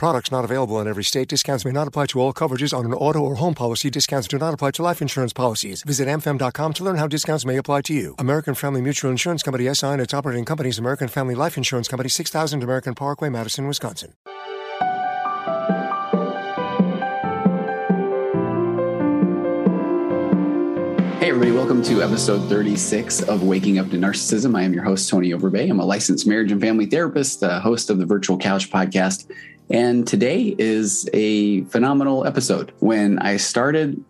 Products not available in every state. Discounts may not apply to all coverages on an auto or home policy. Discounts do not apply to life insurance policies. Visit amfam.com to learn how discounts may apply to you. American Family Mutual Insurance Company SI and its operating companies American Family Life Insurance Company 6000 American Parkway, Madison, Wisconsin. Hey, everybody, welcome to episode 36 of Waking Up to Narcissism. I am your host, Tony Overbay. I'm a licensed marriage and family therapist, uh, host of the Virtual Couch podcast. And today is a phenomenal episode. When I started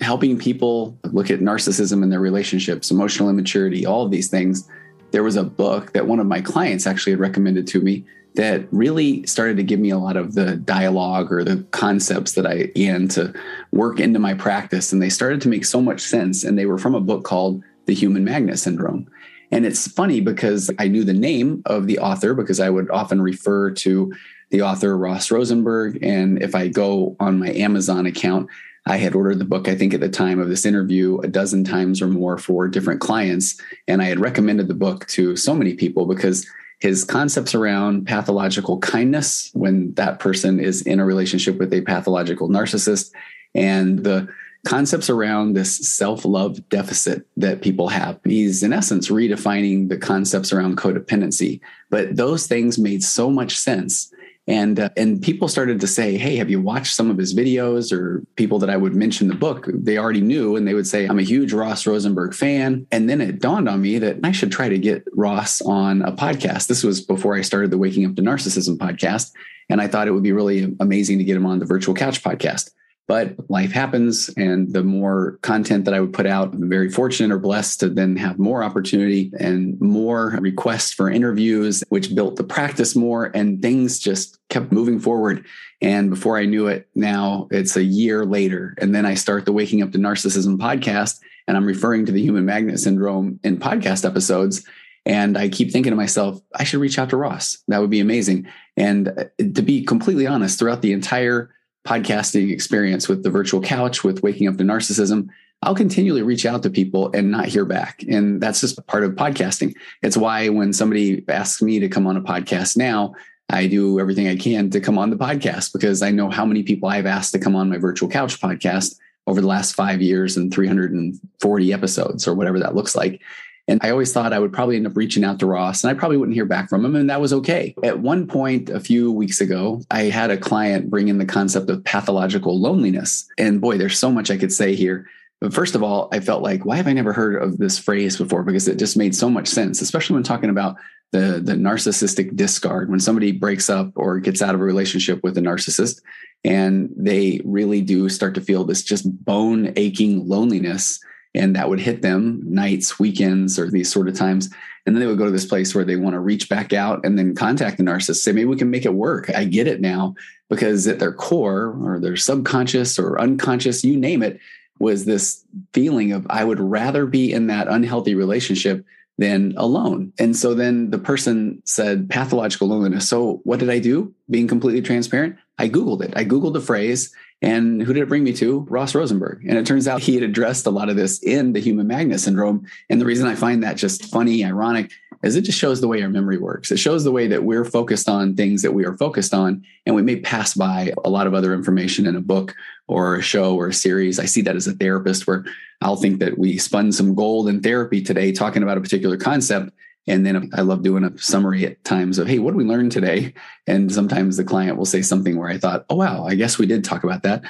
helping people look at narcissism in their relationships, emotional immaturity, all of these things, there was a book that one of my clients actually had recommended to me that really started to give me a lot of the dialogue or the concepts that I began to work into my practice. And they started to make so much sense. And they were from a book called The Human Magnet Syndrome. And it's funny because I knew the name of the author because I would often refer to the author Ross Rosenberg. And if I go on my Amazon account, I had ordered the book, I think at the time of this interview, a dozen times or more for different clients. And I had recommended the book to so many people because his concepts around pathological kindness when that person is in a relationship with a pathological narcissist and the concepts around this self-love deficit that people have he's in essence redefining the concepts around codependency but those things made so much sense and uh, and people started to say hey have you watched some of his videos? Or people that i would mention the book they already knew and they would say i'm a huge ross rosenberg fan. And then it dawned on me that i should try to get ross on a podcast. This was before i started the waking up to narcissism podcast. And i thought it would be really amazing to get him on the virtual couch podcast but life happens and the more content that i would put out i'm very fortunate or blessed to then have more opportunity and more requests for interviews which built the practice more and things just kept moving forward and before i knew it now it's a year later and then i start the waking up to narcissism podcast and i'm referring to the human magnet syndrome in podcast episodes and I keep thinking to myself, I should reach out to Ross. That would be amazing. And uh, to be completely honest, throughout the entire podcasting experience with the virtual couch, with waking up to narcissism, I'll continually reach out to people and not hear back. And that's just part of podcasting. It's why when somebody asks me to come on a podcast now, I do everything I can to come on the podcast because I know how many people I've asked to come on my virtual couch podcast over the last five years and 340 episodes or whatever that looks like. And I always thought I would probably end up reaching out to Ross and I probably wouldn't hear back from him. And that was okay. At one point, a few weeks ago, I had a client bring in the concept of pathological loneliness. And boy, there's so much I could say here. But first of all, I felt like, why have I never heard of this phrase before? Because it just made so much sense, especially when talking about the, the narcissistic discard. When somebody breaks up or gets out of a relationship with a narcissist and they really do start to feel this just bone aching loneliness and that would hit them nights, weekends, or these sort of times. And then they would go to this place where they want to reach back out and then contact the narcissist, say, maybe we can make it work. I get it now. Because at their core or their subconscious or unconscious, you name it, was this feeling of I would rather be in that unhealthy relationship than alone. And so then the person said pathological loneliness. So what did I do? Being completely transparent, I Googled it. I Googled the phrase and who did it bring me to? Ross Rosenberg. And it turns out he had addressed a lot of this in the human magnet syndrome. And the reason I find that just funny, ironic, is it just shows the way our memory works. It shows the way that we're focused on things that we are focused on. And we may pass by a lot of other information in a book or a show or a series. I see that as a therapist where I'll think that we spun some gold in therapy today talking about a particular concept. And then I love doing a summary at times of, hey, what did we learn today? And sometimes the client will say something where I thought, oh, wow, I guess we did talk about that.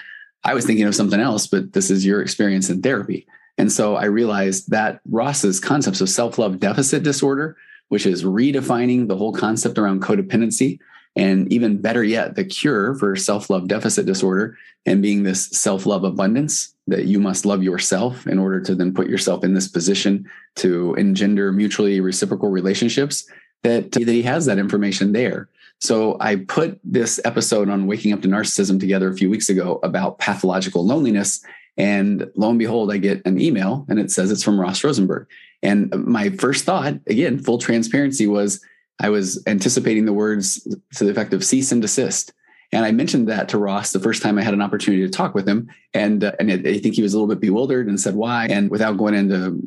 I was thinking of something else, but this is your experience in therapy. And so I realized that Ross's concepts of self love deficit disorder, which is redefining the whole concept around codependency, and even better yet, the cure for self love deficit disorder and being this self love abundance that you must love yourself in order to then put yourself in this position to engender mutually reciprocal relationships, that, that he has that information there. So I put this episode on waking up to narcissism together a few weeks ago about pathological loneliness. And lo and behold, I get an email and it says it's from Ross Rosenberg. And my first thought, again, full transparency was, I was anticipating the words to the effect of cease and desist. And I mentioned that to Ross the first time I had an opportunity to talk with him. And, uh, and I think he was a little bit bewildered and said, why? And without going into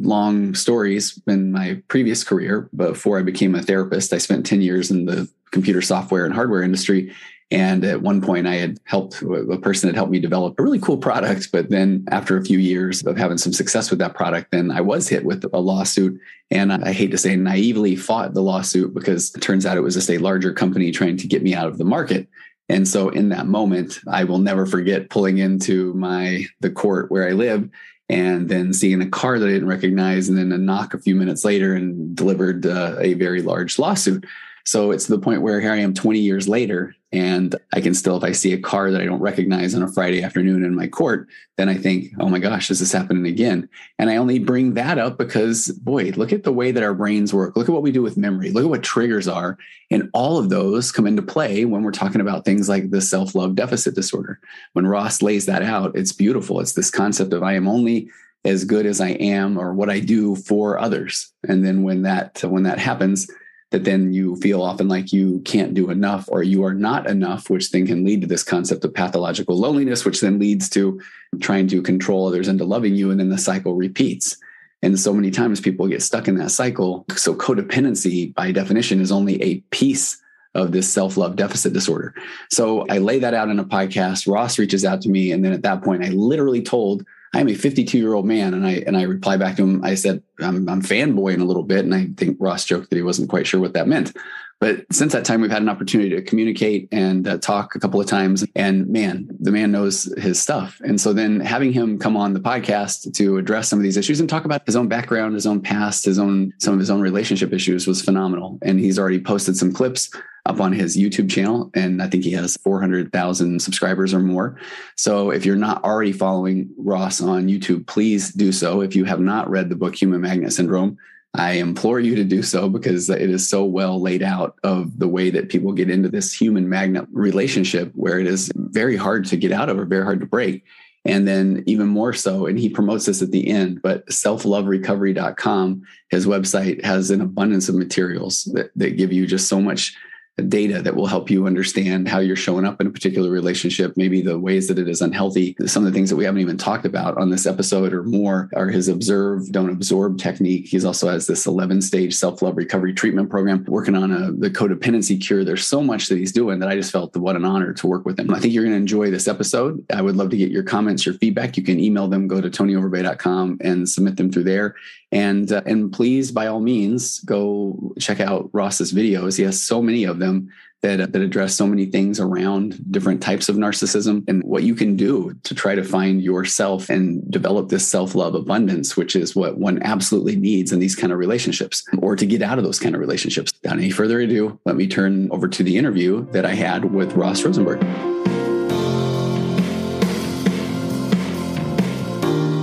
long stories in my previous career, before I became a therapist, I spent 10 years in the computer software and hardware industry. And at one point, I had helped a person had helped me develop a really cool product. But then, after a few years of having some success with that product, then I was hit with a lawsuit. And I hate to say, naively fought the lawsuit because it turns out it was just a larger company trying to get me out of the market. And so, in that moment, I will never forget pulling into my the court where I live and then seeing a car that I didn't recognize, and then a knock a few minutes later, and delivered uh, a very large lawsuit. So it's the point where here I am 20 years later, and I can still, if I see a car that I don't recognize on a Friday afternoon in my court, then I think, oh my gosh, is this is happening again. And I only bring that up because, boy, look at the way that our brains work. Look at what we do with memory. Look at what triggers are. And all of those come into play when we're talking about things like the self love deficit disorder. When Ross lays that out, it's beautiful. It's this concept of I am only as good as I am or what I do for others. And then when that when that happens, that then you feel often like you can't do enough or you are not enough, which then can lead to this concept of pathological loneliness, which then leads to trying to control others into loving you. And then the cycle repeats. And so many times people get stuck in that cycle. So codependency, by definition, is only a piece of this self love deficit disorder. So I lay that out in a podcast. Ross reaches out to me. And then at that point, I literally told I am a 52 year old man. And I, and I replied back to him, I said, I'm, I'm fanboying a little bit. And I think Ross joked that he wasn't quite sure what that meant. But since that time, we've had an opportunity to communicate and uh, talk a couple of times. And man, the man knows his stuff. And so then having him come on the podcast to address some of these issues and talk about his own background, his own past, his own, some of his own relationship issues was phenomenal. And he's already posted some clips up on his YouTube channel. And I think he has 400,000 subscribers or more. So if you're not already following Ross on YouTube, please do so. If you have not read the book Human Magnet Syndrome, I implore you to do so because it is so well laid out of the way that people get into this human magnet relationship where it is very hard to get out of or very hard to break. And then even more so, and he promotes this at the end, but selfloverecovery.com, his website has an abundance of materials that, that give you just so much data that will help you understand how you're showing up in a particular relationship, maybe the ways that it is unhealthy. Some of the things that we haven't even talked about on this episode or more are his observe, don't absorb technique. He's also has this 11 stage self love recovery treatment program, working on a, the codependency cure. There's so much that he's doing that I just felt what an honor to work with him. I think you're going to enjoy this episode. I would love to get your comments, your feedback. You can email them, go to tonyoverbay.com and submit them through there. And uh, and please, by all means, go check out Ross's videos. He has so many of them that that address so many things around different types of narcissism and what you can do to try to find yourself and develop this self-love abundance which is what one absolutely needs in these kind of relationships or to get out of those kind of relationships without any further ado let me turn over to the interview that i had with ross rosenberg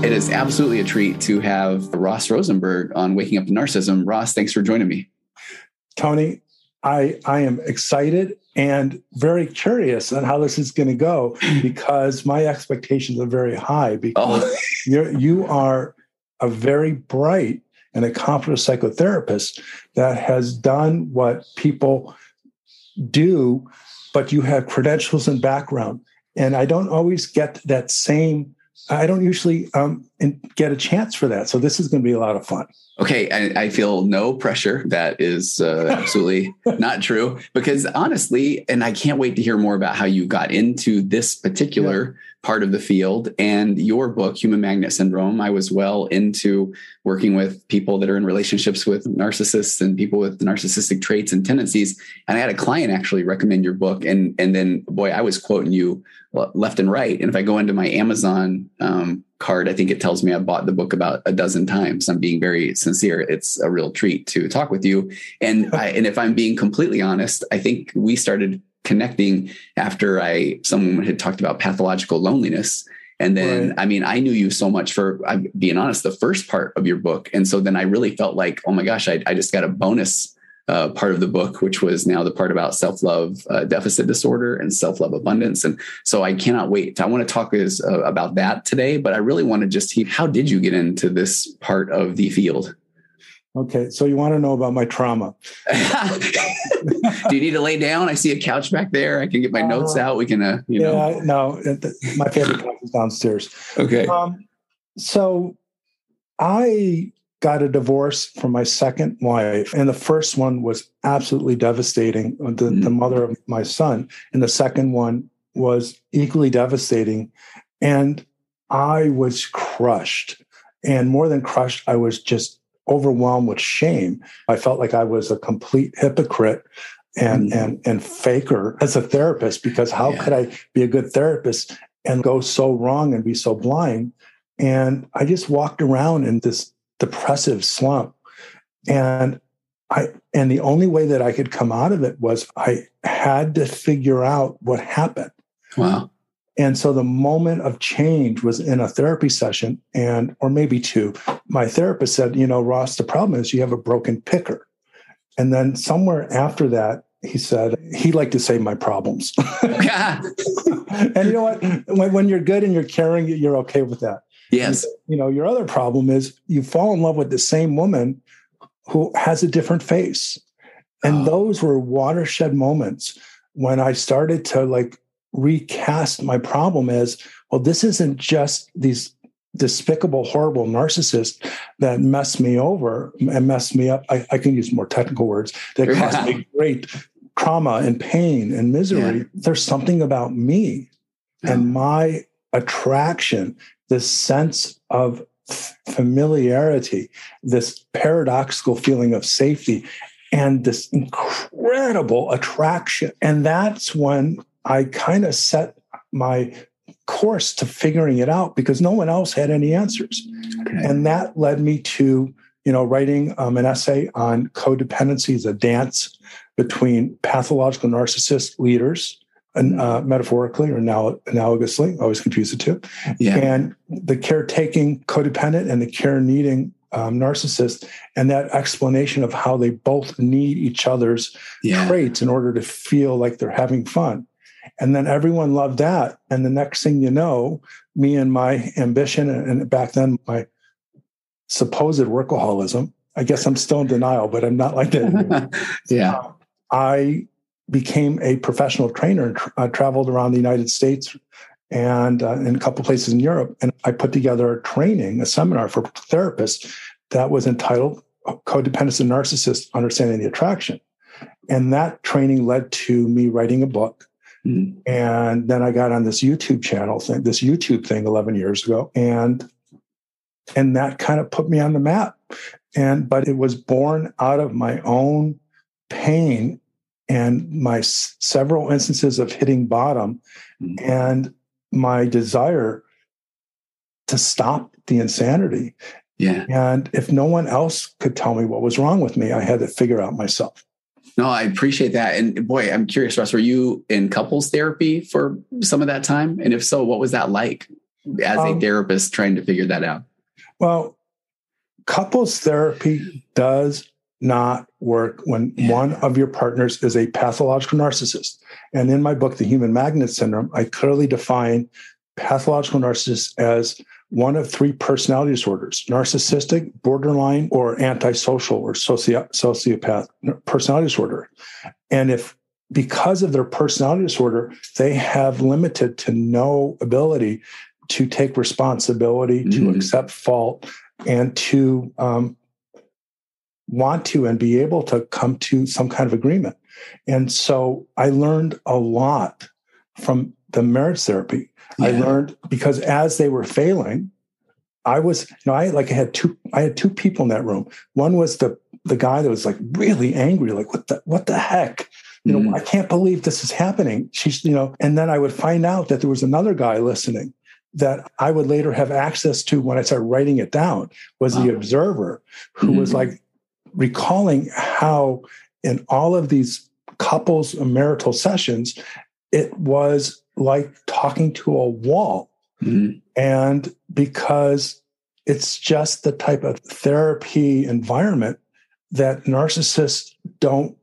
It is absolutely a treat to have Ross Rosenberg on Waking Up to Narcissism. Ross, thanks for joining me. Tony, I, I am excited and very curious on how this is going to go because my expectations are very high oh. because oh. you're, you are a very bright and accomplished psychotherapist that has done what people do, but you have credentials and background. And I don't always get that same I don't usually um, get a chance for that. So this is going to be a lot of fun. Okay, I, I feel no pressure. That is uh, absolutely not true. Because honestly, and I can't wait to hear more about how you got into this particular yeah. part of the field and your book, Human Magnet Syndrome. I was well into working with people that are in relationships with narcissists and people with narcissistic traits and tendencies. And I had a client actually recommend your book, and and then boy, I was quoting you left and right. And if I go into my Amazon um, card, I think it tells me I bought the book about a dozen times. I'm being very sincere. It's a real treat to talk with you. And I, and if I'm being completely honest, I think we started connecting after I someone had talked about pathological loneliness. And then, right. I mean, I knew you so much for I'm being honest, the first part of your book. And so then I really felt like, oh my gosh, I, I just got a bonus uh, part of the book, which was now the part about self love uh, deficit disorder and self love abundance. And so I cannot wait. I want to talk is, uh, about that today, but I really want to just hear how did you get into this part of the field? Okay, so you want to know about my trauma? Do you need to lay down? I see a couch back there. I can get my uh, notes out. We can, uh, you yeah, know. no, my favorite couch is downstairs. Okay. Um, so I got a divorce from my second wife, and the first one was absolutely devastating. Uh, the, the mother of my son, and the second one was equally devastating, and I was crushed. And more than crushed, I was just overwhelmed with shame. I felt like I was a complete hypocrite and mm. and and faker as a therapist because how yeah. could I be a good therapist and go so wrong and be so blind? And I just walked around in this depressive slump. And I and the only way that I could come out of it was I had to figure out what happened. Wow. And so the moment of change was in a therapy session, and or maybe two. My therapist said, "You know, Ross, the problem is you have a broken picker." And then somewhere after that, he said he liked to say my problems. and you know what? When, when, you're good and you're caring, you're okay with that. Yes. You know, your other problem is you fall in love with the same woman who has a different face. And oh. those were watershed moments when I started to like recast my problem as well, this isn't just these despicable, horrible narcissists that mess me over and mess me up. I, I can use more technical words that cause me great trauma and pain and misery. Yeah. There's something about me yeah. and my attraction, this sense of familiarity, this paradoxical feeling of safety, and this incredible attraction. And that's when I kind of set my course to figuring it out because no one else had any answers. Okay. And that led me to, you know, writing um, an essay on codependency as a dance between pathological narcissist leaders uh, metaphorically or now analogously, I always confuse the two, yeah. and the caretaking codependent and the care needing um, narcissist, and that explanation of how they both need each other's yeah. traits in order to feel like they're having fun. And then everyone loved that. And the next thing you know, me and my ambition, and back then my supposed workaholism, I guess I'm still in denial, but I'm not like that. yeah. Uh, I became a professional trainer and tra- traveled around the United States and uh, in a couple places in Europe. And I put together a training, a seminar for therapists that was entitled Codependence and Narcissist Understanding the Attraction. And that training led to me writing a book Mm-hmm. And then I got on this YouTube channel thing, this YouTube thing 11 years ago. And and that kind of put me on the map. And but it was born out of my own pain and my s- several instances of hitting bottom mm-hmm. and my desire to stop the insanity. Yeah. And if no one else could tell me what was wrong with me, I had to figure out myself. No, I appreciate that. And boy, I'm curious, Russ, were you in couples therapy for some of that time? And if so, what was that like as um, a therapist trying to figure that out? Well, couples therapy does not work when yeah. one of your partners is a pathological narcissist. And in my book, The Human Magnet Syndrome, I clearly define pathological narcissist as one of three personality disorders narcissistic, borderline, or antisocial or soci- sociopath personality disorder. And if because of their personality disorder, they have limited to no ability to take responsibility, mm-hmm. to accept fault, and to um, want to and be able to come to some kind of agreement. And so I learned a lot from the marriage therapy. Yeah. I learned because as they were failing, I was, you know, I like I had two, I had two people in that room. One was the the guy that was like really angry, like what the what the heck, you know, mm. I can't believe this is happening. She's, you know, and then I would find out that there was another guy listening that I would later have access to when I started writing it down was the observer who mm. was like recalling how in all of these couples marital sessions, it was like talking to a wall. Mm-hmm. And because it's just the type of therapy environment that narcissists don't,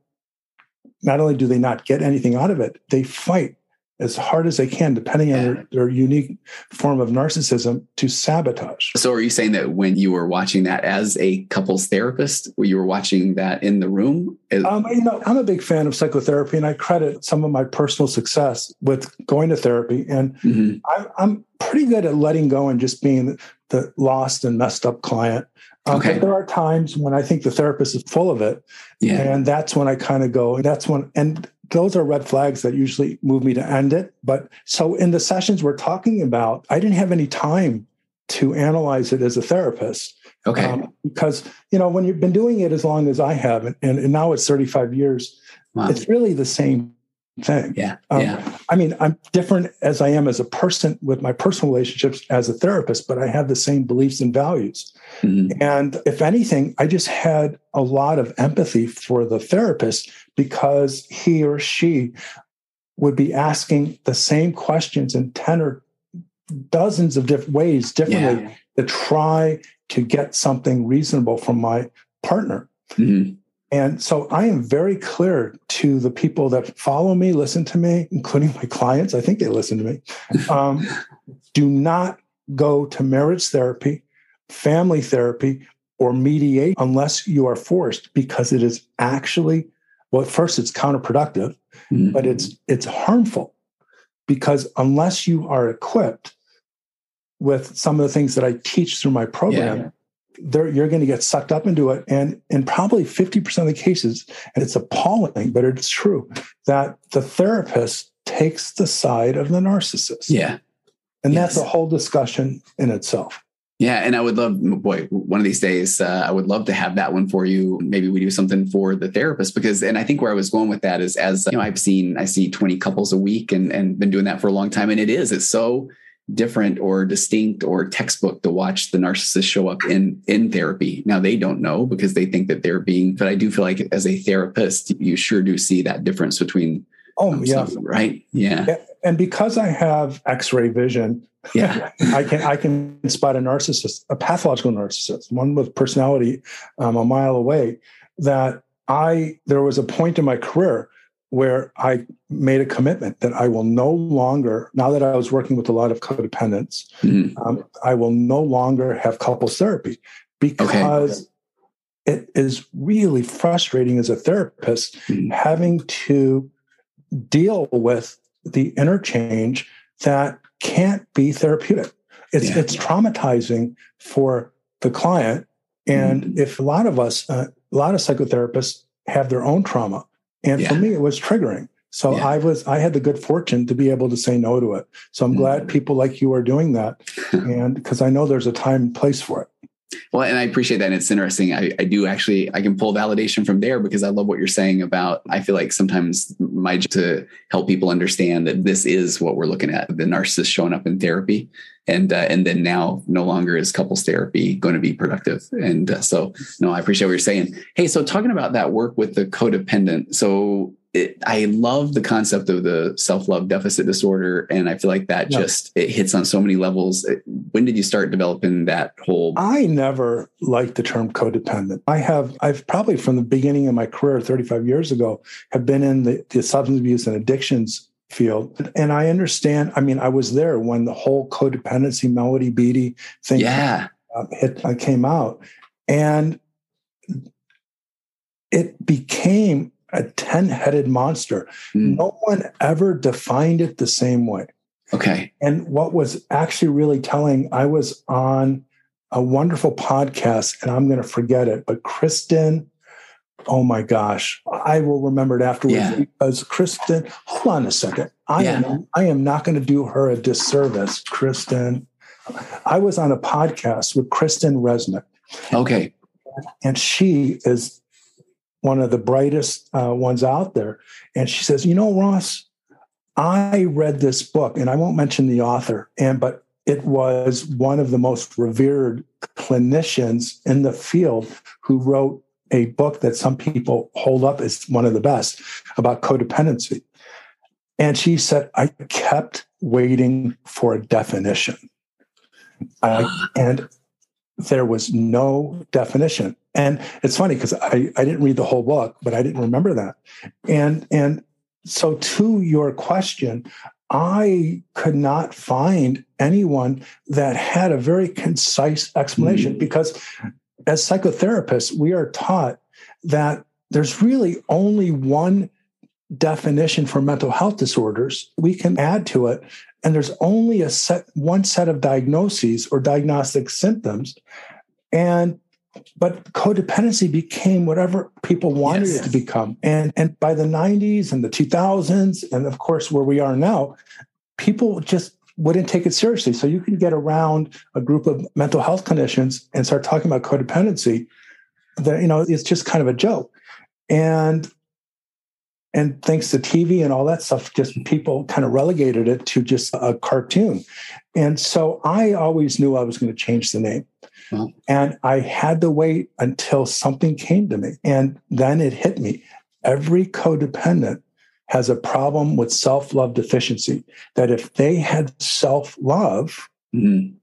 not only do they not get anything out of it, they fight as hard as they can, depending yeah. on their, their, unique form of narcissism, to sabotage. So, are you saying that when you were watching that as a couples therapist, you were watching that in the room? Um, you know, I'm a big fan of psychotherapy, and I credit some of my personal success with going to therapy. And mm-hmm. I'm, I'm pretty good at letting go and just being the lost and messed up client. Um, okay. But there are times when I think the therapist is full of it. Yeah. And that's when I kind of go, that's when, and those are red flags that usually move me to end it. But so in the sessions we're talking about, I didn't have any time to analyze it as a therapist. Okay. Um, because, you know, when you've been doing it as long as I have, and, and now it's 35 years, wow. it's really the same thing. Yeah. Um, yeah. I mean, I'm different as I am as a person with my personal relationships as a therapist, but I have the same beliefs and values. Mm-hmm. And if anything, I just had a lot of empathy for the therapist because he or she would be asking the same questions in 10 or dozens of different ways differently yeah. to try to get something reasonable from my partner. Mm-hmm. And so I am very clear to the people that follow me, listen to me, including my clients. I think they listen to me. Um, do not go to marriage therapy, family therapy, or mediate unless you are forced, because it is actually, well, at first it's counterproductive, mm-hmm. but it's it's harmful because unless you are equipped with some of the things that I teach through my program, yeah you're going to get sucked up into it. And in probably 50% of the cases, and it's appalling, but it's true, that the therapist takes the side of the narcissist. Yeah. And yes. that's a whole discussion in itself. Yeah, and I would love, boy, one of these days, uh, I would love to have that one for you. Maybe we do something for the therapist because, and I think where I was going with that is, as you know, I've seen, I see twenty couples a week, and and been doing that for a long time, and it is, it's so different or distinct or textbook to watch the narcissist show up in in therapy. Now they don't know because they think that they're being but i do feel like as a therapist you sure do see that difference between oh um, yeah. right? Yeah. And because i have x-ray vision yeah. I can i can spot a narcissist a pathological narcissist one with personality um, a mile away that i there was a point in my career where I made a commitment that I will no longer, now that I was working with a lot of codependents, mm-hmm. um, I will no longer have couples therapy because okay. it is really frustrating as a therapist mm-hmm. having to deal with the interchange that can't be therapeutic. It's yeah. it's traumatizing for the client, and mm-hmm. if a lot of us, uh, a lot of psychotherapists have their own trauma and yeah. for me, it was triggering. So yeah. I was, I had the good fortune to be able to say no to it. So I'm mm-hmm. glad people like you are doing that. and because I know there's a time and place for it. Well, and I appreciate that. And it's interesting. I, I do actually, I can pull validation from there because I love what you're saying about, I feel like sometimes my to help people understand that this is what we're looking at, the narcissist showing up in therapy. And, uh, and then now no longer is couples therapy going to be productive. And uh, so, no, I appreciate what you're saying. Hey, so talking about that work with the codependent. So it, I love the concept of the self love deficit disorder, and I feel like that yeah. just it hits on so many levels. When did you start developing that whole? I never liked the term codependent. I have I've probably from the beginning of my career, thirty five years ago, have been in the, the substance abuse and addictions field, and I understand. I mean, I was there when the whole codependency Melody Beattie thing, yeah, hit, uh, came out, and it became a 10 headed monster. Mm. No one ever defined it the same way. Okay. And what was actually really telling, I was on a wonderful podcast, and I'm going to forget it, but Kristen, oh my gosh, I will remember it afterwards yeah. because Kristen, hold on a second. I yeah. am I am not going to do her a disservice, Kristen. I was on a podcast with Kristen Resnick. Okay. And she is one of the brightest uh, ones out there. And she says, You know, Ross, I read this book, and I won't mention the author, and but it was one of the most revered clinicians in the field who wrote a book that some people hold up as one of the best about codependency. And she said, I kept waiting for a definition. I, and there was no definition. And it's funny because I, I didn't read the whole book, but I didn't remember that. And and so to your question, I could not find anyone that had a very concise explanation mm-hmm. because as psychotherapists, we are taught that there's really only one definition for mental health disorders. We can add to it, and there's only a set one set of diagnoses or diagnostic symptoms. And but codependency became whatever people wanted yes. it to become. And and by the 90s and the 2000s, and of course where we are now, people just wouldn't take it seriously. So you can get around a group of mental health clinicians and start talking about codependency. That you know, it's just kind of a joke. And and thanks to TV and all that stuff, just people kind of relegated it to just a cartoon. And so I always knew I was going to change the name. And I had to wait until something came to me. And then it hit me. Every codependent has a problem with self love deficiency. That if they had self love, mm-hmm.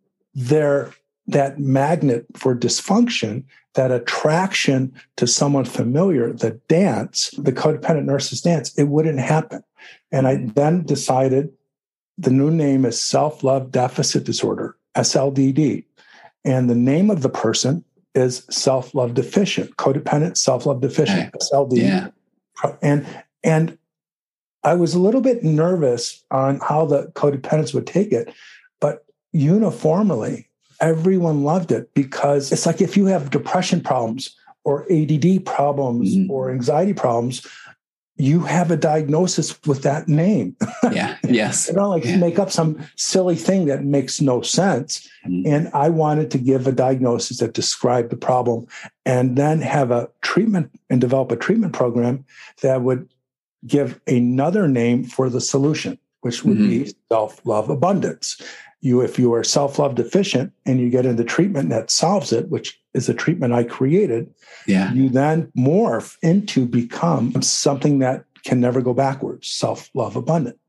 that magnet for dysfunction, that attraction to someone familiar, the dance, the codependent nurses dance, it wouldn't happen. And I then decided the new name is self love deficit disorder, SLDD. And the name of the person is self love deficient, codependent self love deficient, SLD. Yeah. And, and I was a little bit nervous on how the codependents would take it, but uniformly, everyone loved it because it's like if you have depression problems or ADD problems mm-hmm. or anxiety problems, you have a diagnosis with that name. Yeah. Yes. you don't like yeah. make up some silly thing that makes no sense. Mm-hmm. And I wanted to give a diagnosis that described the problem and then have a treatment and develop a treatment program that would give another name for the solution, which would mm-hmm. be self-love abundance. You, if you are self-love deficient and you get into treatment that solves it, which is a treatment I created, yeah. you then morph into become something that can never go backwards, self-love abundant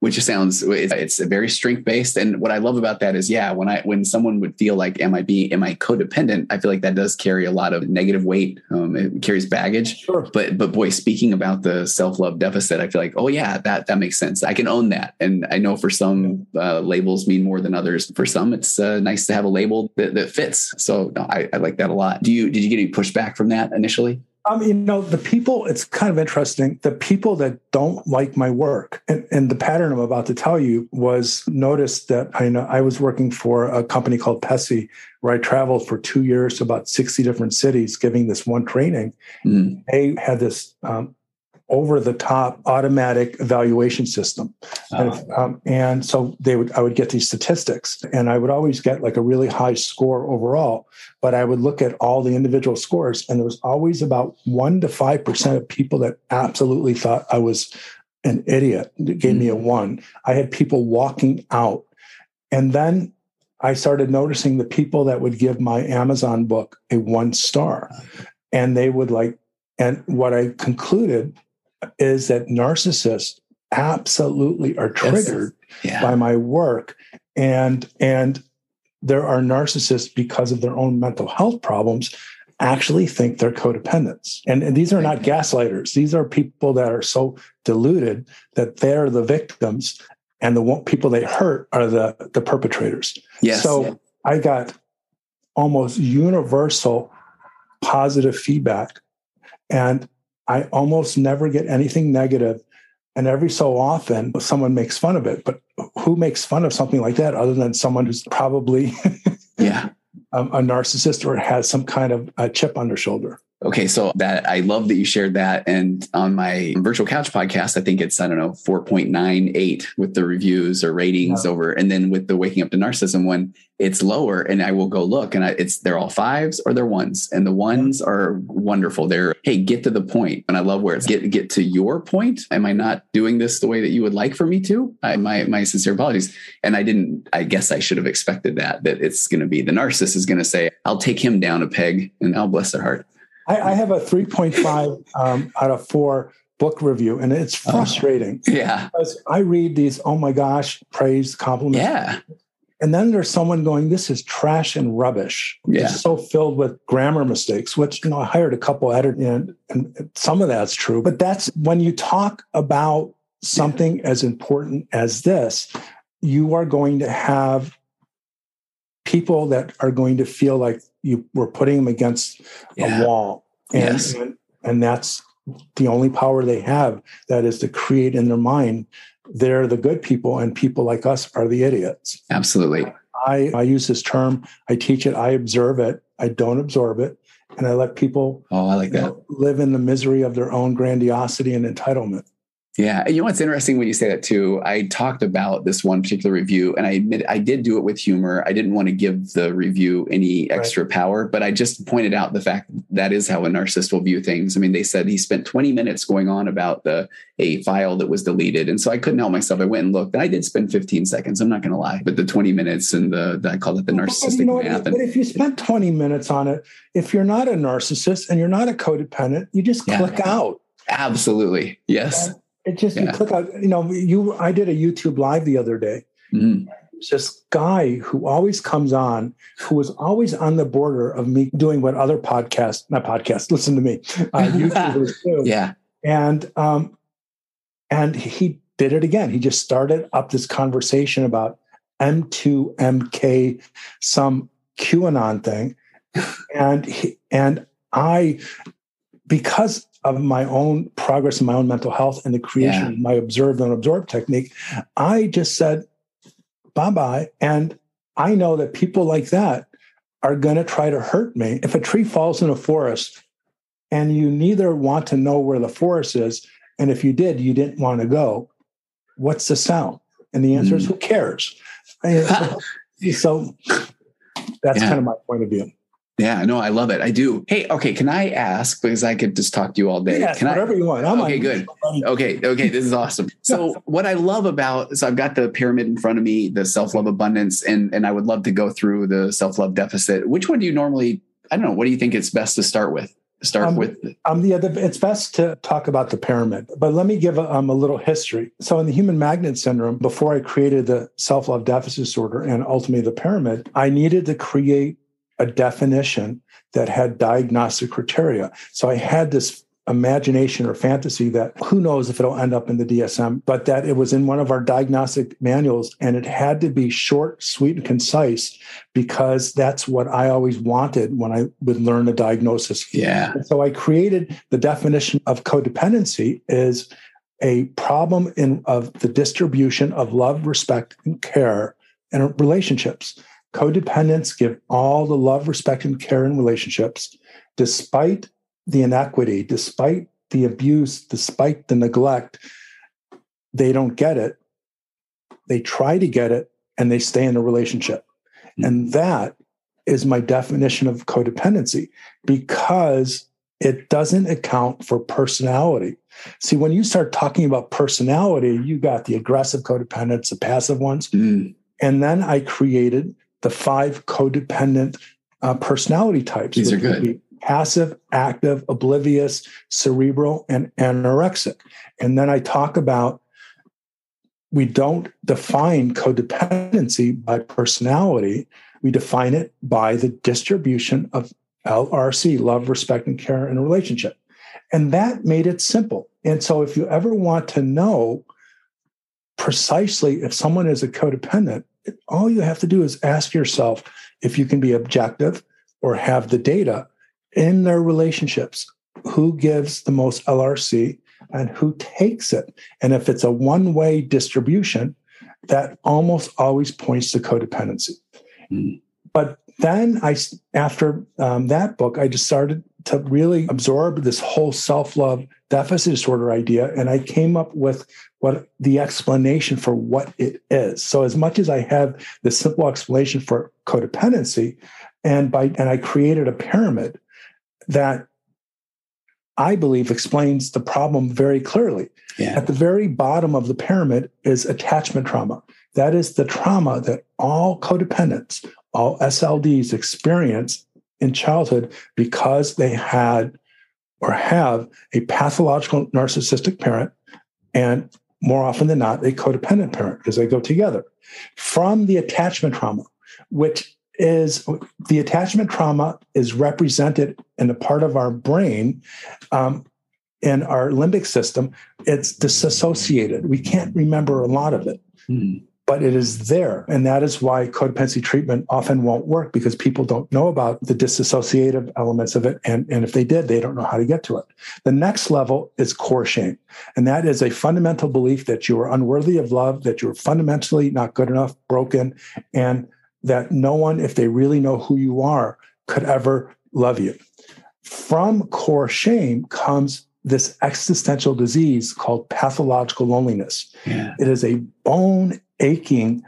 which sounds it's very strength based. And what I love about that is, yeah, when I when someone would feel like, am I being am I codependent? I feel like that does carry a lot of negative weight. Um, it carries baggage. Sure. But but boy, speaking about the self love deficit, I feel like, oh yeah, that that makes sense. I can own that. And I know for some uh, labels mean more than others. For some, it's uh, nice to have a label that, that fits. So no, I, I like that a lot. Do you did you get any pushback from that initially? Um, you know, the people, it's kind of interesting. The people that don't like my work, and, and the pattern I'm about to tell you was noticed that I know I was working for a company called PESI, where I traveled for two years to about 60 different cities giving this one training. Mm. They had this um, over the top automatic evaluation system. And, ah. um, and, so they would, I would get these statistics and I would always get like a really high score overall, but I would look at all the individual scores and there was always about one to 5% of people that absolutely thought I was an idiot. It gave mm-hmm. me a mm. one. I had people walking out and then I started noticing the people that would give my Amazon book a one star and they would like, and what I concluded is that narcissists absolutely are triggered yes. yeah. by my work and and there are narcissists because of their own mental health problems actually think they're codependents and, and these are not gaslighters these are people that are so deluded that they're the victims and the people they hurt are the the perpetrators yes. so yeah. i got almost universal positive feedback and I almost never get anything negative, And every so often, someone makes fun of it. But who makes fun of something like that other than someone who's probably yeah. a, a narcissist or has some kind of a chip on their shoulder? Okay, so that I love that you shared that. And on my virtual couch podcast, I think it's, I don't know, 4.98 with the reviews or ratings yeah. over. And then with the waking up to narcissism one, it's lower. And I will go look and I, it's, they're all fives or they're ones. And the ones are wonderful. They're, hey, get to the point. And I love where it's get, get to your point. Am I not doing this the way that you would like for me to? I, my, my sincere apologies. And I didn't, I guess I should have expected that, that it's going to be the narcissist is going to say, I'll take him down a peg and I'll bless their heart. I, I have a 3.5 um, out of four book review, and it's oh, frustrating. Uh, yeah. Because I read these, oh my gosh, praise, compliments. Yeah. And then there's someone going, this is trash and rubbish. Yeah. It's so filled with grammar mistakes, which, you know, I hired a couple editors and, and some of that's true. But that's when you talk about something as important as this, you are going to have people that are going to feel like you were putting them against yeah. a wall. And, yes. and, and that's the only power they have that is to create in their mind they're the good people and people like us are the idiots absolutely i i use this term i teach it i observe it i don't absorb it and i let people oh i like that know, live in the misery of their own grandiosity and entitlement yeah. You know what's interesting when you say that too? I talked about this one particular review and I admit I did do it with humor. I didn't want to give the review any extra right. power, but I just pointed out the fact that is how a narcissist will view things. I mean, they said he spent 20 minutes going on about the a file that was deleted. And so I couldn't help myself. I went and looked and I did spend 15 seconds. I'm not going to lie, but the 20 minutes and the, the I call it the narcissistic you know math. But if you spent 20 minutes on it, if you're not a narcissist and you're not a codependent, you just yeah. click out. Absolutely. Yes. And, it just yeah. you click out. You know, you. I did a YouTube live the other day. Mm-hmm. This guy who always comes on, who was always on the border of me doing what other podcasts, not podcasts, listen to me, uh, YouTubers do. Yeah, and um, and he did it again. He just started up this conversation about M2MK, some QAnon thing, and he, and I, because of my own progress in my own mental health and the creation yeah. of my observed and absorbed technique, I just said bye bye. And I know that people like that are going to try to hurt me. If a tree falls in a forest and you neither want to know where the forest is, and if you did, you didn't want to go, what's the sound? And the answer mm. is who cares? so that's yeah. kind of my point of view. Yeah, no, I love it. I do. Hey, okay, can I ask because I could just talk to you all day? Yeah, can whatever I, you want. I'm okay, good. Okay, okay, this is awesome. So, what I love about so I've got the pyramid in front of me, the self love abundance, and and I would love to go through the self love deficit. Which one do you normally? I don't know. What do you think it's best to start with? Start um, with. Um, yeah, the, it's best to talk about the pyramid, but let me give a, um, a little history. So, in the human magnet syndrome, before I created the self love deficit disorder and ultimately the pyramid, I needed to create a definition that had diagnostic criteria. So I had this imagination or fantasy that who knows if it'll end up in the DSM, but that it was in one of our diagnostic manuals and it had to be short, sweet, and concise because that's what I always wanted when I would learn a diagnosis. Yeah. And so I created the definition of codependency is a problem in of the distribution of love, respect, and care in relationships. Codependents give all the love, respect, and care in relationships, despite the inequity, despite the abuse, despite the neglect. They don't get it. They try to get it and they stay in a relationship. Mm-hmm. And that is my definition of codependency because it doesn't account for personality. See, when you start talking about personality, you got the aggressive codependents, the passive ones. Mm. And then I created the five codependent uh, personality types. These are good. Passive, active, oblivious, cerebral, and anorexic. And then I talk about we don't define codependency by personality. We define it by the distribution of LRC, love, respect, and care in a relationship. And that made it simple. And so if you ever want to know precisely if someone is a codependent, all you have to do is ask yourself if you can be objective or have the data in their relationships who gives the most LRC and who takes it. And if it's a one way distribution, that almost always points to codependency. Mm. But then I, after um, that book, I just started to really absorb this whole self love deficit disorder idea. And I came up with what the explanation for what it is. So as much as I have the simple explanation for codependency, and by and I created a pyramid that I believe explains the problem very clearly. Yeah. At the very bottom of the pyramid is attachment trauma. That is the trauma that all codependents, all SLDs experience in childhood because they had or have a pathological narcissistic parent and more often than not a codependent parent because they go together from the attachment trauma which is the attachment trauma is represented in a part of our brain um, in our limbic system, it's disassociated. We can't remember a lot of it. Mm but it is there. And that is why codependency treatment often won't work because people don't know about the disassociative elements of it. And, and if they did, they don't know how to get to it. The next level is core shame. And that is a fundamental belief that you are unworthy of love, that you're fundamentally not good enough, broken, and that no one, if they really know who you are, could ever love you. From core shame comes this existential disease called pathological loneliness. Yeah. It is a bone aching,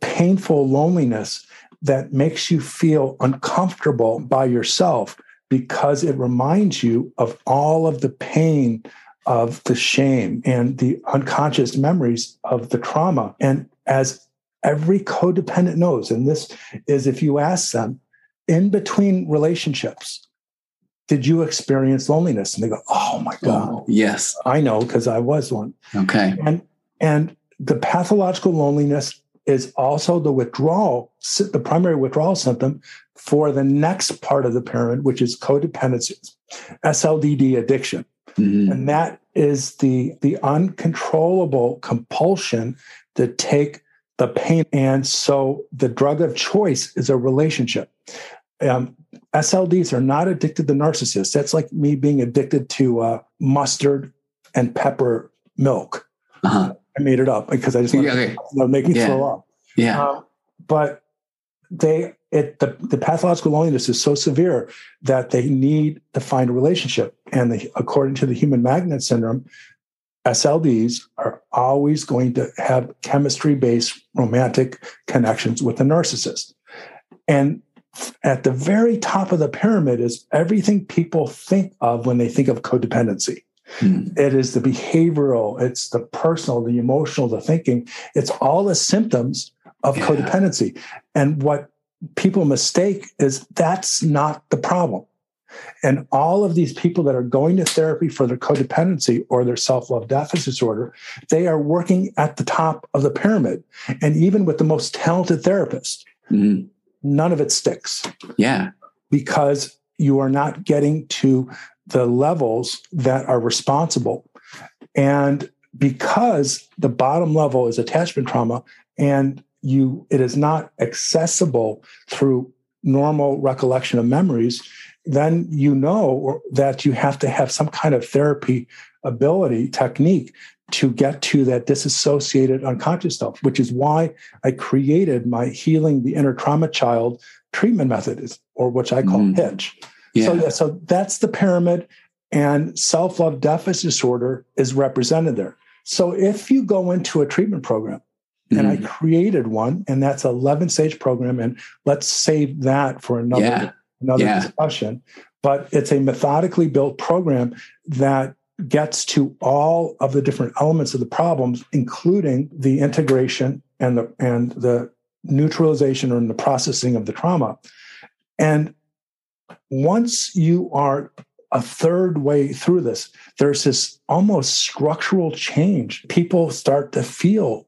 painful loneliness that makes you feel uncomfortable by yourself because it reminds you of all of the pain of the shame and the unconscious memories of the trauma. And as every codependent knows, and this is if you ask them in between relationships, did you experience loneliness? And they go, Oh my God. Oh, yes. I know because I was one. Okay. And and the pathological loneliness is also the withdrawal, the primary withdrawal symptom for the next part of the pyramid, which is codependency, SLDD addiction. Mm-hmm. And that is the, the uncontrollable compulsion to take the pain. And so the drug of choice is a relationship. Um, SLDs are not addicted to narcissists. That's like me being addicted to uh, mustard and pepper milk. Uh-huh. I made it up because I just want okay. to make me yeah. throw up. Yeah. Um, but they it the, the pathological loneliness is so severe that they need to find a relationship. And the, according to the human magnet syndrome, SLDs are always going to have chemistry based romantic connections with the narcissist. And at the very top of the pyramid is everything people think of when they think of codependency. Hmm. It is the behavioral, it's the personal, the emotional, the thinking. It's all the symptoms of yeah. codependency. And what people mistake is that's not the problem. And all of these people that are going to therapy for their codependency or their self love deficit disorder, they are working at the top of the pyramid. And even with the most talented therapist, mm-hmm. none of it sticks. Yeah. Because you are not getting to the levels that are responsible. And because the bottom level is attachment trauma and you it is not accessible through normal recollection of memories, then you know that you have to have some kind of therapy ability technique to get to that disassociated unconscious stuff, which is why I created my healing the inner trauma child treatment method, or which I call mm. Hitch. Yeah. So, yeah, so that's the pyramid, and self love deficit disorder is represented there. So, if you go into a treatment program, mm-hmm. and I mm-hmm. created one, and that's an 11 stage program, and let's save that for another, yeah. another yeah. discussion. But it's a methodically built program that gets to all of the different elements of the problems, including the integration and the and the neutralization or the processing of the trauma. And once you are a third way through this, there's this almost structural change. People start to feel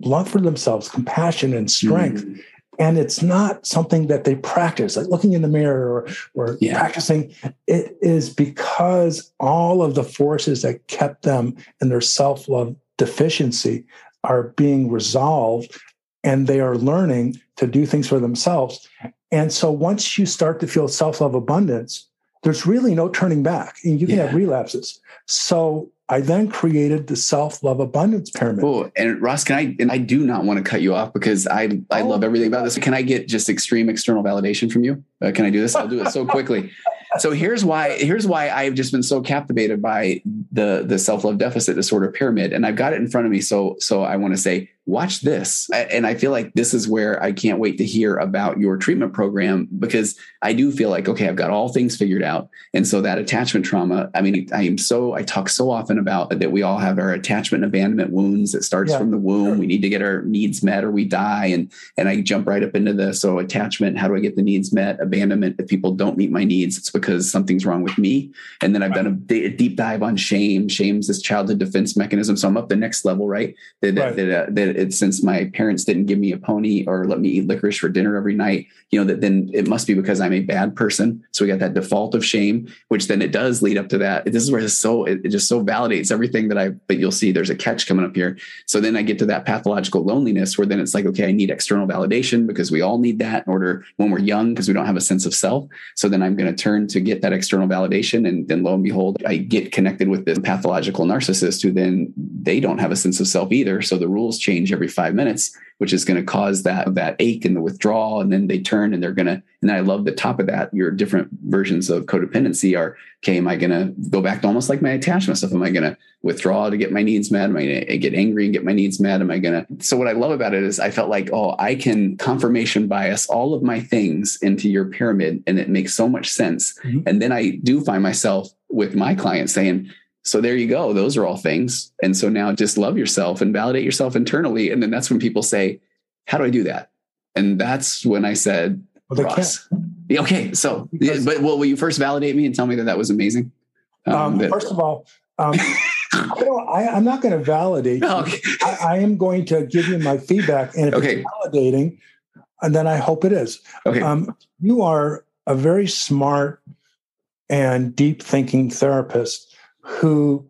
love for themselves, compassion, and strength. Mm. And it's not something that they practice, like looking in the mirror or, or yeah. practicing. It is because all of the forces that kept them in their self love deficiency are being resolved and they are learning to do things for themselves. And so once you start to feel self love abundance, there's really no turning back. And you can yeah. have relapses. So I then created the self love abundance pyramid. Oh, and Ross, can I? And I do not want to cut you off because I I oh. love everything about this. Can I get just extreme external validation from you? Uh, can I do this? I'll do it so quickly. so here's why here's why I've just been so captivated by the the self love deficit disorder pyramid, and I've got it in front of me. So so I want to say watch this. And I feel like this is where I can't wait to hear about your treatment program because I do feel like, okay, I've got all things figured out. And so that attachment trauma, I mean, I am so, I talk so often about that we all have our attachment and abandonment wounds. It starts yeah. from the womb. We need to get our needs met or we die. And, and I jump right up into the, so attachment, how do I get the needs met? Abandonment, if people don't meet my needs, it's because something's wrong with me. And then I've done a, a deep dive on shame. Shame's this childhood defense mechanism. So I'm up the next level, right? That, right. that, uh, that it's since my parents didn't give me a pony or let me eat licorice for dinner every night, you know, that then it must be because I'm a bad person. So we got that default of shame, which then it does lead up to that. This is where it's so, it, it just so validates everything that I, but you'll see there's a catch coming up here. So then I get to that pathological loneliness where then it's like, okay, I need external validation because we all need that in order when we're young because we don't have a sense of self. So then I'm going to turn to get that external validation. And then lo and behold, I get connected with this pathological narcissist who then they don't have a sense of self either. So the rules change every five minutes which is going to cause that that ache and the withdrawal and then they turn and they're going to and i love the top of that your different versions of codependency are okay am i going to go back to almost like my attachment stuff? Am i going to withdraw to get my needs met? Am i going to get angry and get my needs met? Am i going to so what i love about it is i felt like oh i can confirmation bias all of my things into your pyramid and it makes so much sense. Mm-hmm. and then i do find myself with my clients saying so there you go. Those are all things. And so now just love yourself and validate yourself internally. And then that's when people say, How do I do that? And that's when I said, well, Ross. Okay. So, because, but well, will you first validate me and tell me that that was amazing? Um, um, that, first of all, um, I am not going to validate. Okay. I, I, am going to give you my feedback. And if okay. it's validating, and then I hope it is. Okay. Um, you are a very smart and deep thinking therapist who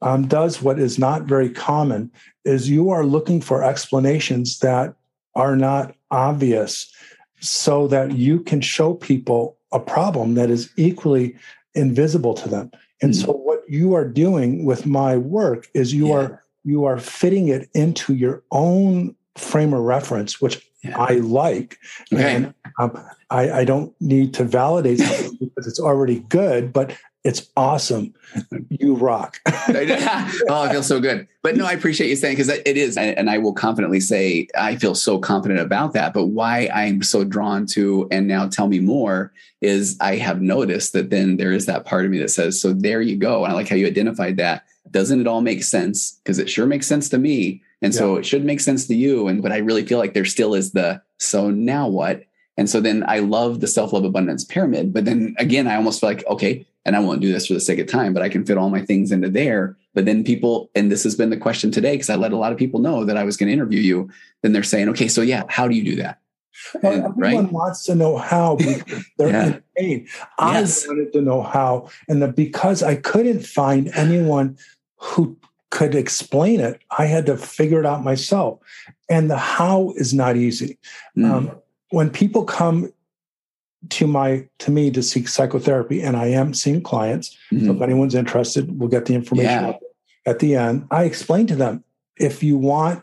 um, does what is not very common is you are looking for explanations that are not obvious so that you can show people a problem that is equally invisible to them and mm-hmm. so what you are doing with my work is you yeah. are you are fitting it into your own frame of reference which yeah. i like okay. and um, I, I, don't need to validate something because it's already good but it's awesome. You rock. oh, I feel so good. But no, I appreciate you saying because it is, and I will confidently say I feel so confident about that. But why I'm so drawn to, and now tell me more, is I have noticed that then there is that part of me that says, "So there you go." And I like how you identified that. Doesn't it all make sense? Because it sure makes sense to me, and yeah. so it should make sense to you. And but I really feel like there still is the so now what? And so then I love the self love abundance pyramid. But then again, I almost feel like, okay, and I won't do this for the sake of time, but I can fit all my things into there. But then people, and this has been the question today, because I let a lot of people know that I was going to interview you. Then they're saying, okay, so yeah, how do you do that? Well, and, everyone right? wants to know how because they're yeah. in pain. I yes. wanted to know how. And the, because I couldn't find anyone who could explain it, I had to figure it out myself. And the how is not easy. Mm. Um, when people come to my to me to seek psychotherapy and i am seeing clients mm-hmm. so if anyone's interested we'll get the information yeah. at the end i explain to them if you want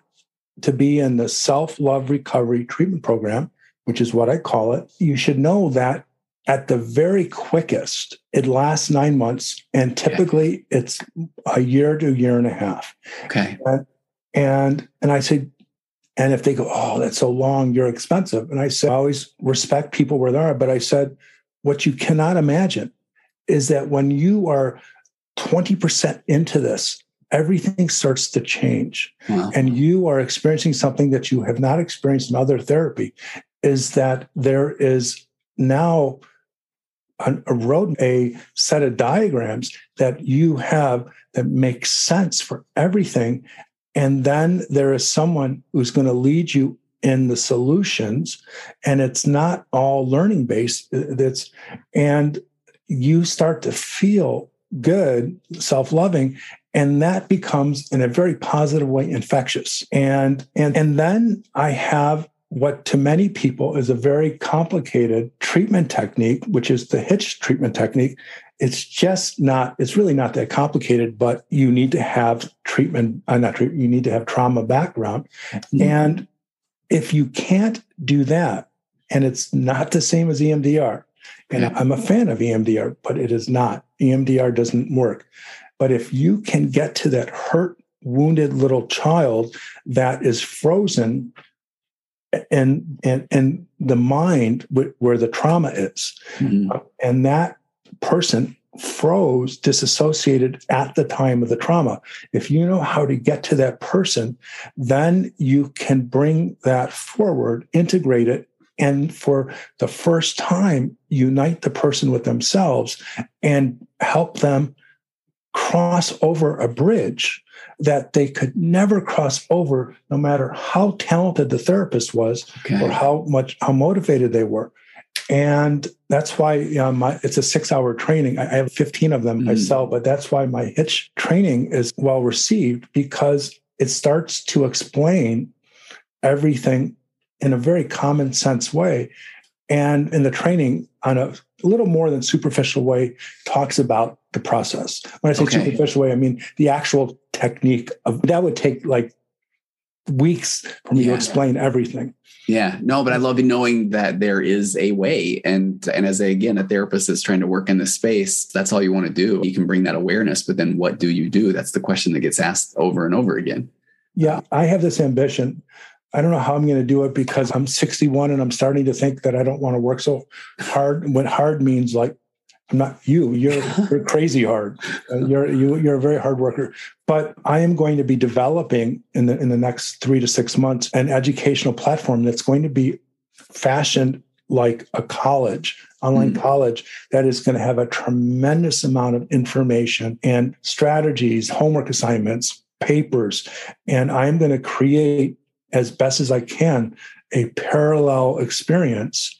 to be in the self-love recovery treatment program which is what i call it you should know that at the very quickest it lasts nine months and typically yeah. it's a year to a year and a half okay and and, and i say and if they go, oh, that's so long, you're expensive. And I said, I always respect people where they are. But I said, what you cannot imagine is that when you are 20% into this, everything starts to change. Wow. And you are experiencing something that you have not experienced in other therapy, is that there is now a, a road, a set of diagrams that you have that makes sense for everything. And then there is someone who's going to lead you in the solutions. And it's not all learning based. Uh, that's, and you start to feel good, self loving, and that becomes in a very positive way infectious. And, and, and then I have what to many people is a very complicated treatment technique, which is the Hitch treatment technique, it's just not it's really not that complicated but you need to have treatment uh, not treatment you need to have trauma background mm-hmm. and if you can't do that and it's not the same as emdr and i'm a fan of emdr but it is not emdr doesn't work but if you can get to that hurt wounded little child that is frozen and and and the mind where the trauma is mm-hmm. and that person froze disassociated at the time of the trauma. If you know how to get to that person, then you can bring that forward, integrate it, and for the first time, unite the person with themselves and help them cross over a bridge that they could never cross over no matter how talented the therapist was okay. or how much how motivated they were and that's why my, it's a six hour training. I, I have 15 of them mm. myself, but that's why my hitch training is well received because it starts to explain everything in a very common sense way. And in the training, on a little more than superficial way, talks about the process. When I say okay. superficial way, I mean the actual technique of that would take like weeks for me yeah. to explain everything. Yeah, no, but I love knowing that there is a way, and and as a, again a therapist that's trying to work in this space, that's all you want to do. You can bring that awareness, but then what do you do? That's the question that gets asked over and over again. Yeah, I have this ambition. I don't know how I'm going to do it because I'm 61 and I'm starting to think that I don't want to work so hard. When hard means like I'm not you. You're you're crazy hard. Uh, you're you you're a very hard worker. But I am going to be developing in the in the next three to six months an educational platform that's going to be fashioned like a college, online mm. college that is going to have a tremendous amount of information and strategies, homework assignments, papers, and I'm going to create as best as I can a parallel experience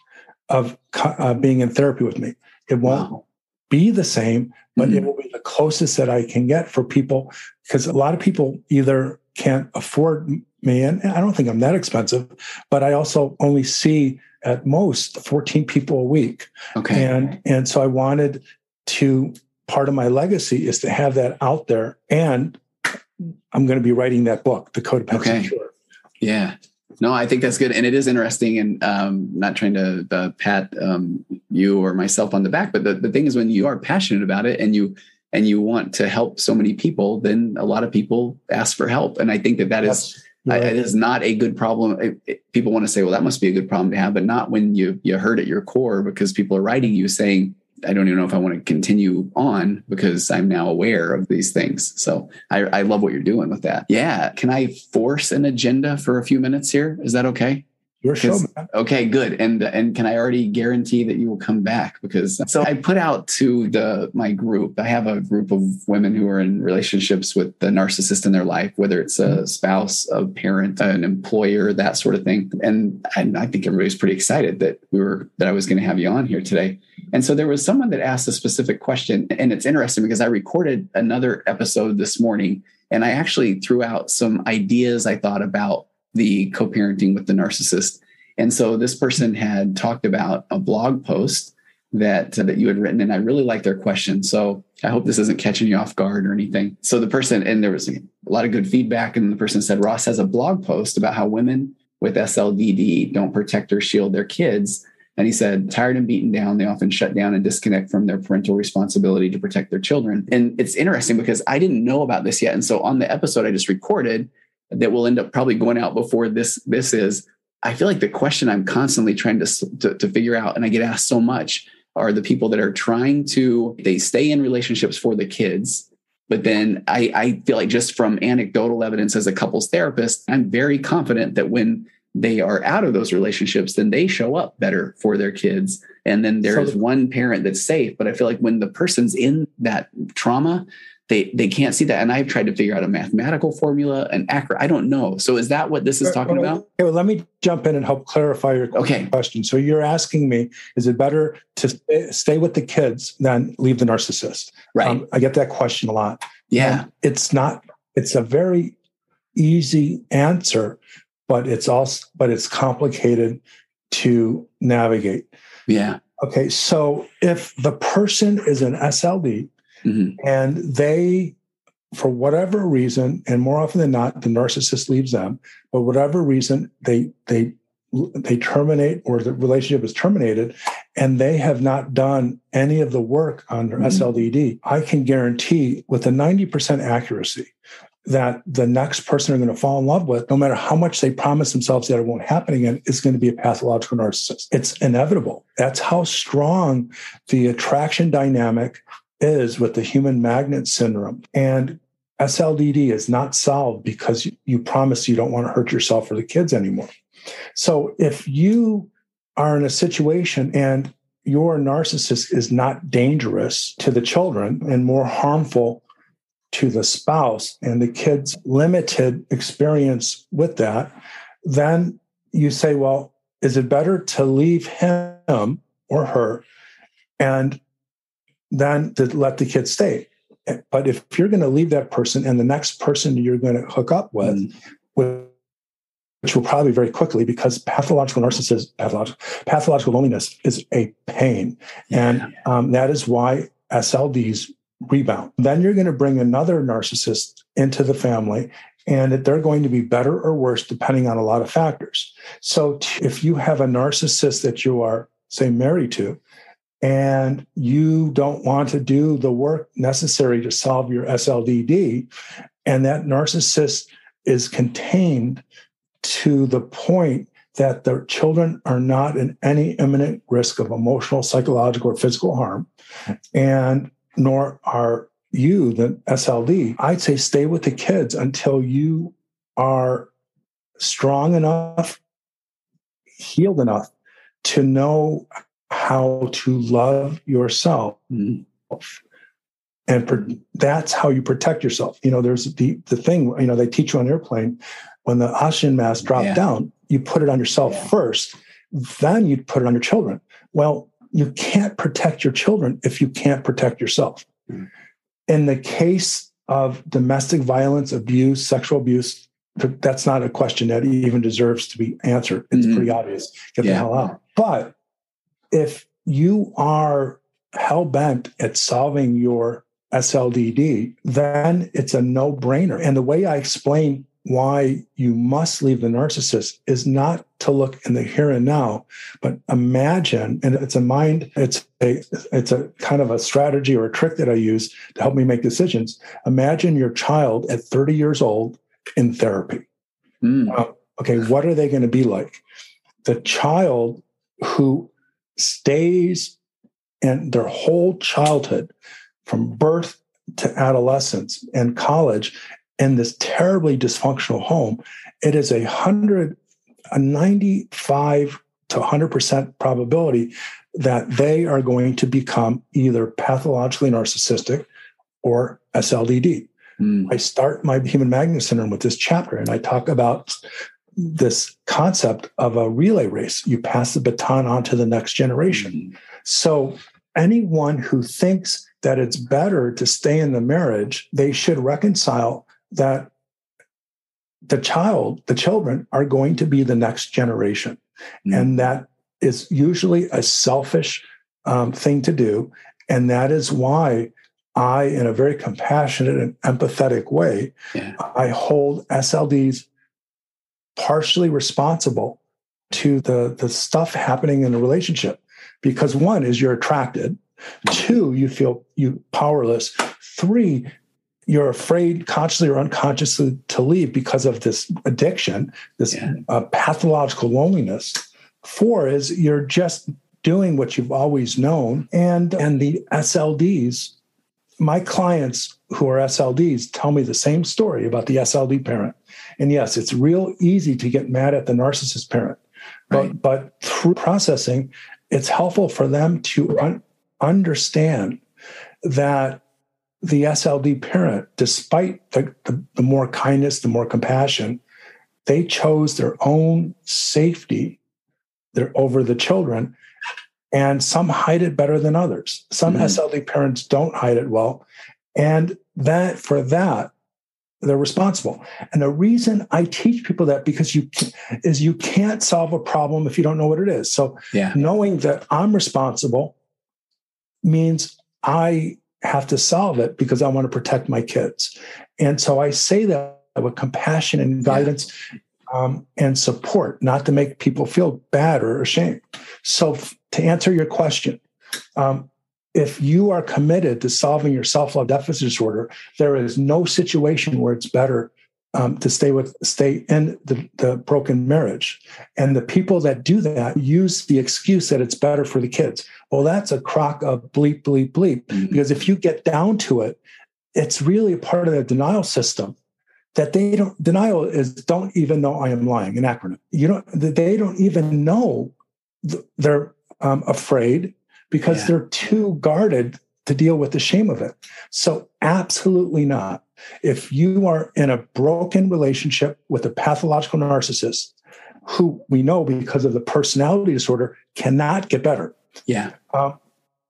of uh, being in therapy with me. It won't wow. be the same, but mm-hmm. it will be the closest that I can get for people because a lot of people either can't afford me, and I don't think I'm that expensive, but I also only see at most 14 people a week. Okay. And and so I wanted to part of my legacy is to have that out there. And I'm going to be writing that book, The Codependency okay. Cure. Yeah. No, I think that's good, and it is interesting. And um, not trying to uh, pat um, you or myself on the back, but the, the thing is, when you are passionate about it and you and you want to help so many people, then a lot of people ask for help, and I think that that is right. I, it is not a good problem. It, it, people want to say, "Well, that must be a good problem to have," but not when you you hurt at your core because people are writing you saying, I don't even know if I want to continue on because I'm now aware of these things. So I, I love what you're doing with that. Yeah. Can I force an agenda for a few minutes here? Is that okay? Your show. Okay, good. And and can I already guarantee that you will come back? Because so I put out to the my group. I have a group of women who are in relationships with the narcissist in their life, whether it's a mm-hmm. spouse, a parent, an employer, that sort of thing. And and I think everybody's pretty excited that we were that I was going to have you on here today. And so there was someone that asked a specific question, and it's interesting because I recorded another episode this morning, and I actually threw out some ideas I thought about the co-parenting with the narcissist. And so this person had talked about a blog post that uh, that you had written, and I really like their question. So I hope this isn't catching you off guard or anything. So the person, and there was a lot of good feedback, and the person said Ross has a blog post about how women with SLDD don't protect or shield their kids. And he said, tired and beaten down, they often shut down and disconnect from their parental responsibility to protect their children. And it's interesting because I didn't know about this yet. And so on the episode I just recorded, that will end up probably going out before this this is i feel like the question i'm constantly trying to, to, to figure out and i get asked so much are the people that are trying to they stay in relationships for the kids but then I, I feel like just from anecdotal evidence as a couples therapist i'm very confident that when they are out of those relationships then they show up better for their kids. And then there so is one parent that's safe but i feel like when the person's in that trauma they they can't see that. And i've tried to figure out a mathematical formula an accurate i don't know. So is that what this is talking about? okay, well let me jump in and help clarify your okay. question. So you're asking me is it better to stay with the kids than leave the narcissist? Right. Um, i get that question a lot. Yeah. And it's not it's a very easy answer but it's also but it's complicated to navigate. Yeah. Okay so if the person is an sld Mm-hmm. And they, for whatever reason, and more often than not, the narcissist leaves them, but whatever reason, they they they terminate or the relationship is terminated and they have not done any of the work on their mm-hmm. SLDD, I can guarantee with a 90% accuracy that the next person they're going to fall in love with, no matter how much they promise themselves that it won't happen again, is going to be a pathological narcissist. It's inevitable. That's how strong the attraction dynamic is with the human magnet syndrome. And SLDD is not solved because you promise you don't want to hurt yourself or the kids anymore. So if you are in a situation and your narcissist is not dangerous to the children and more harmful to the spouse and the kid's limited experience with that, then you say, well, is it better to leave him or her and then to let the kid stay? But if you're going to leave that person and the next person you're going to hook up with, mm. which will probably very quickly because pathological narcissism, pathological, pathological loneliness is a pain. And um, that is why SLDs rebound. Then you're going to bring another narcissist into the family and they're going to be better or worse depending on a lot of factors. So if you have a narcissist that you are, say, married to, and you don't want to do the work necessary to solve your SLDD, and that narcissist is contained to the point that their children are not in any imminent risk of emotional, psychological, or physical harm, and nor are you, the SLD. I'd say stay with the kids until you are strong enough, healed enough to know how to love yourself. And per- that's how you protect yourself. You know, there's the, the thing, you know, they teach you on airplane when the oxygen mask dropped yeah. down, you put it on yourself yeah. first, then you put it on your children. Well, you can't protect your children if you can't protect yourself. Mm. In the case of domestic violence, abuse, sexual abuse, that's not a question that even deserves to be answered. It's mm-hmm. pretty obvious. Get yeah. the hell out. But if you are hell bent at solving your SLDD, then it's a no brainer. And the way I explain why you must leave the narcissist is not to look in the here and now but imagine and it's a mind it's a it's a kind of a strategy or a trick that i use to help me make decisions imagine your child at 30 years old in therapy mm. uh, okay what are they going to be like the child who stays in their whole childhood from birth to adolescence and college in this terribly dysfunctional home, it is a hundred, a 95 to 100% probability that they are going to become either pathologically narcissistic or SLDD. Mm. I start my human magnet syndrome with this chapter, and I talk about this concept of a relay race. You pass the baton on to the next generation. Mm. So, anyone who thinks that it's better to stay in the marriage, they should reconcile that the child, the children are going to be the next generation. Mm-hmm. And that is usually a selfish um, thing to do. And that is why I, in a very compassionate and empathetic way, yeah. I hold SLDs partially responsible to the, the stuff happening in a relationship. Because one is you're attracted, two, you feel you powerless, three, you're afraid consciously or unconsciously to leave because of this addiction, this yeah. uh, pathological loneliness. Four is you're just doing what you've always known. And, and the SLDs, my clients who are SLDs tell me the same story about the SLD parent. And yes, it's real easy to get mad at the narcissist parent. But, right. but through processing, it's helpful for them to un- understand that the SLD parent, despite the, the, the, more kindness, the more compassion, they chose their own safety over the children. And some hide it better than others. Some mm-hmm. SLD parents don't hide it well. And that for that, they're responsible. And the reason I teach people that because you is you can't solve a problem if you don't know what it is. So yeah. knowing that I'm responsible means I have to solve it because I want to protect my kids. And so I say that with compassion and guidance yeah. um, and support, not to make people feel bad or ashamed. So, f- to answer your question, um, if you are committed to solving your self love deficit disorder, there is no situation where it's better um, to stay with stay in the, the broken marriage. And the people that do that use the excuse that it's better for the kids. Well that's a crock of bleep bleep bleep. Mm-hmm. because if you get down to it it's really a part of the denial system that they don't denial is don't even know i am lying an acronym. You don't they don't even know they're um, afraid because yeah. they're too guarded to deal with the shame of it so absolutely not If you are in a broken relationship with a pathological narcissist, who we know because of the personality disorder cannot get better. Yeah. Um,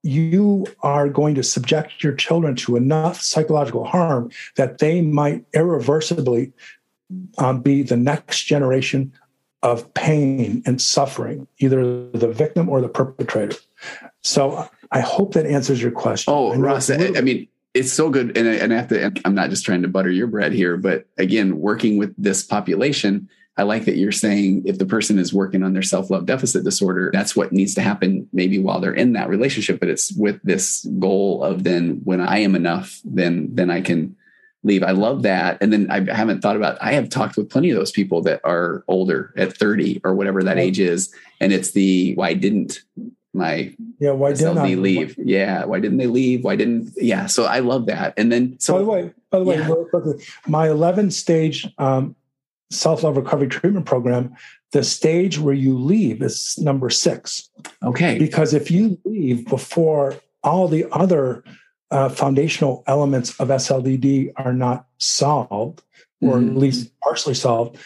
you are going to subject your children to enough psychological harm that they might irreversibly um, be the next generation of pain and suffering, either the victim or the perpetrator. So I hope that answers your question. Oh, Ross, I, I mean, it's so good. And I, and I have to, I'm not just trying to butter your bread here, but again, working with this population, I like that you're saying if the person is working on their self love deficit disorder, that's what needs to happen maybe while they're in that relationship. But it's with this goal of then when I am enough, then then I can leave. I love that. And then I haven't thought about. I have talked with plenty of those people that are older at 30 or whatever that age is, and it's the why didn't my yeah why didn't they leave? Yeah, why didn't they leave? Why didn't yeah? So I love that. And then so by the way, by the way, yeah. my 11 stage um, self love recovery treatment program, the stage where you leave is number six. Okay. Because if you leave before all the other uh, foundational elements of SLDD are not solved, or mm-hmm. at least partially solved,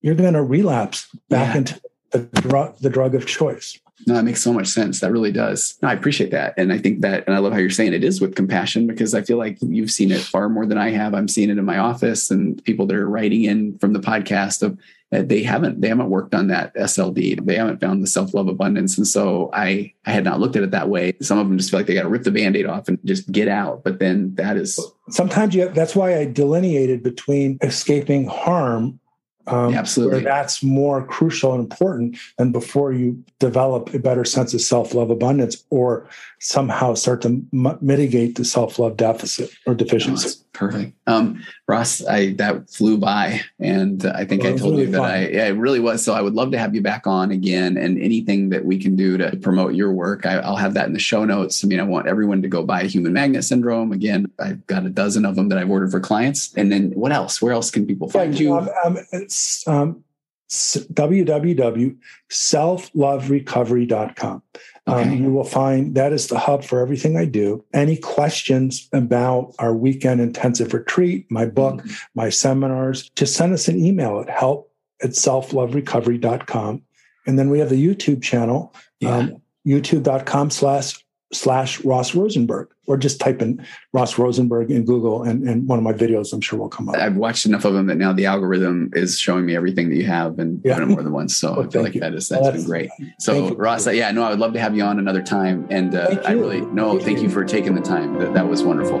you're going to relapse back yeah. into the drug, the drug of choice. No, that makes so much sense. That really does. No, I appreciate that. And I think that, and I love how you're saying it is with compassion because I feel like you've seen it far more than I have. I'm seeing it in my office and people that are writing in from the podcast of uh, they haven't, they haven't worked on that SLD. They haven't found the self-love abundance. And so I, I had not looked at it that way. Some of them just feel like they got to rip the band-aid off and just get out. But then that is sometimes you, that's why I delineated between escaping harm um, yeah, absolutely. that's more crucial and important than before you develop a better sense of self love abundance or somehow start to m- mitigate the self love deficit or deficiency. Oh, perfect. Um, Ross, I that flew by, and I think well, I told really you that fun. I yeah, it really was. So I would love to have you back on again, and anything that we can do to promote your work, I, will have that in the show notes. I mean, I want everyone to go buy Human Magnet Syndrome. Again, I've got a dozen of them that I've ordered for clients, and then what else? Where else can people find yeah, you? Um, um, it's um, www.selfloverecovery.com. Um, okay. Um, you will find that is the hub for everything I do. Any questions about our weekend intensive retreat, my book, mm-hmm. my seminars, just send us an email at help at selfloverecovery.com. And then we have the YouTube channel, yeah. um, youtube.com slash slash Ross Rosenberg, or just type in Ross Rosenberg in Google, and, and one of my videos, I'm sure will come up. I've watched enough of them that now the algorithm is showing me everything that you have and yeah. more than once. So well, I feel like you. that is that's, well, been great. So Ross, yeah, no, I would love to have you on another time, and uh, I really no, thank, thank you. you for taking the time. That, that was wonderful.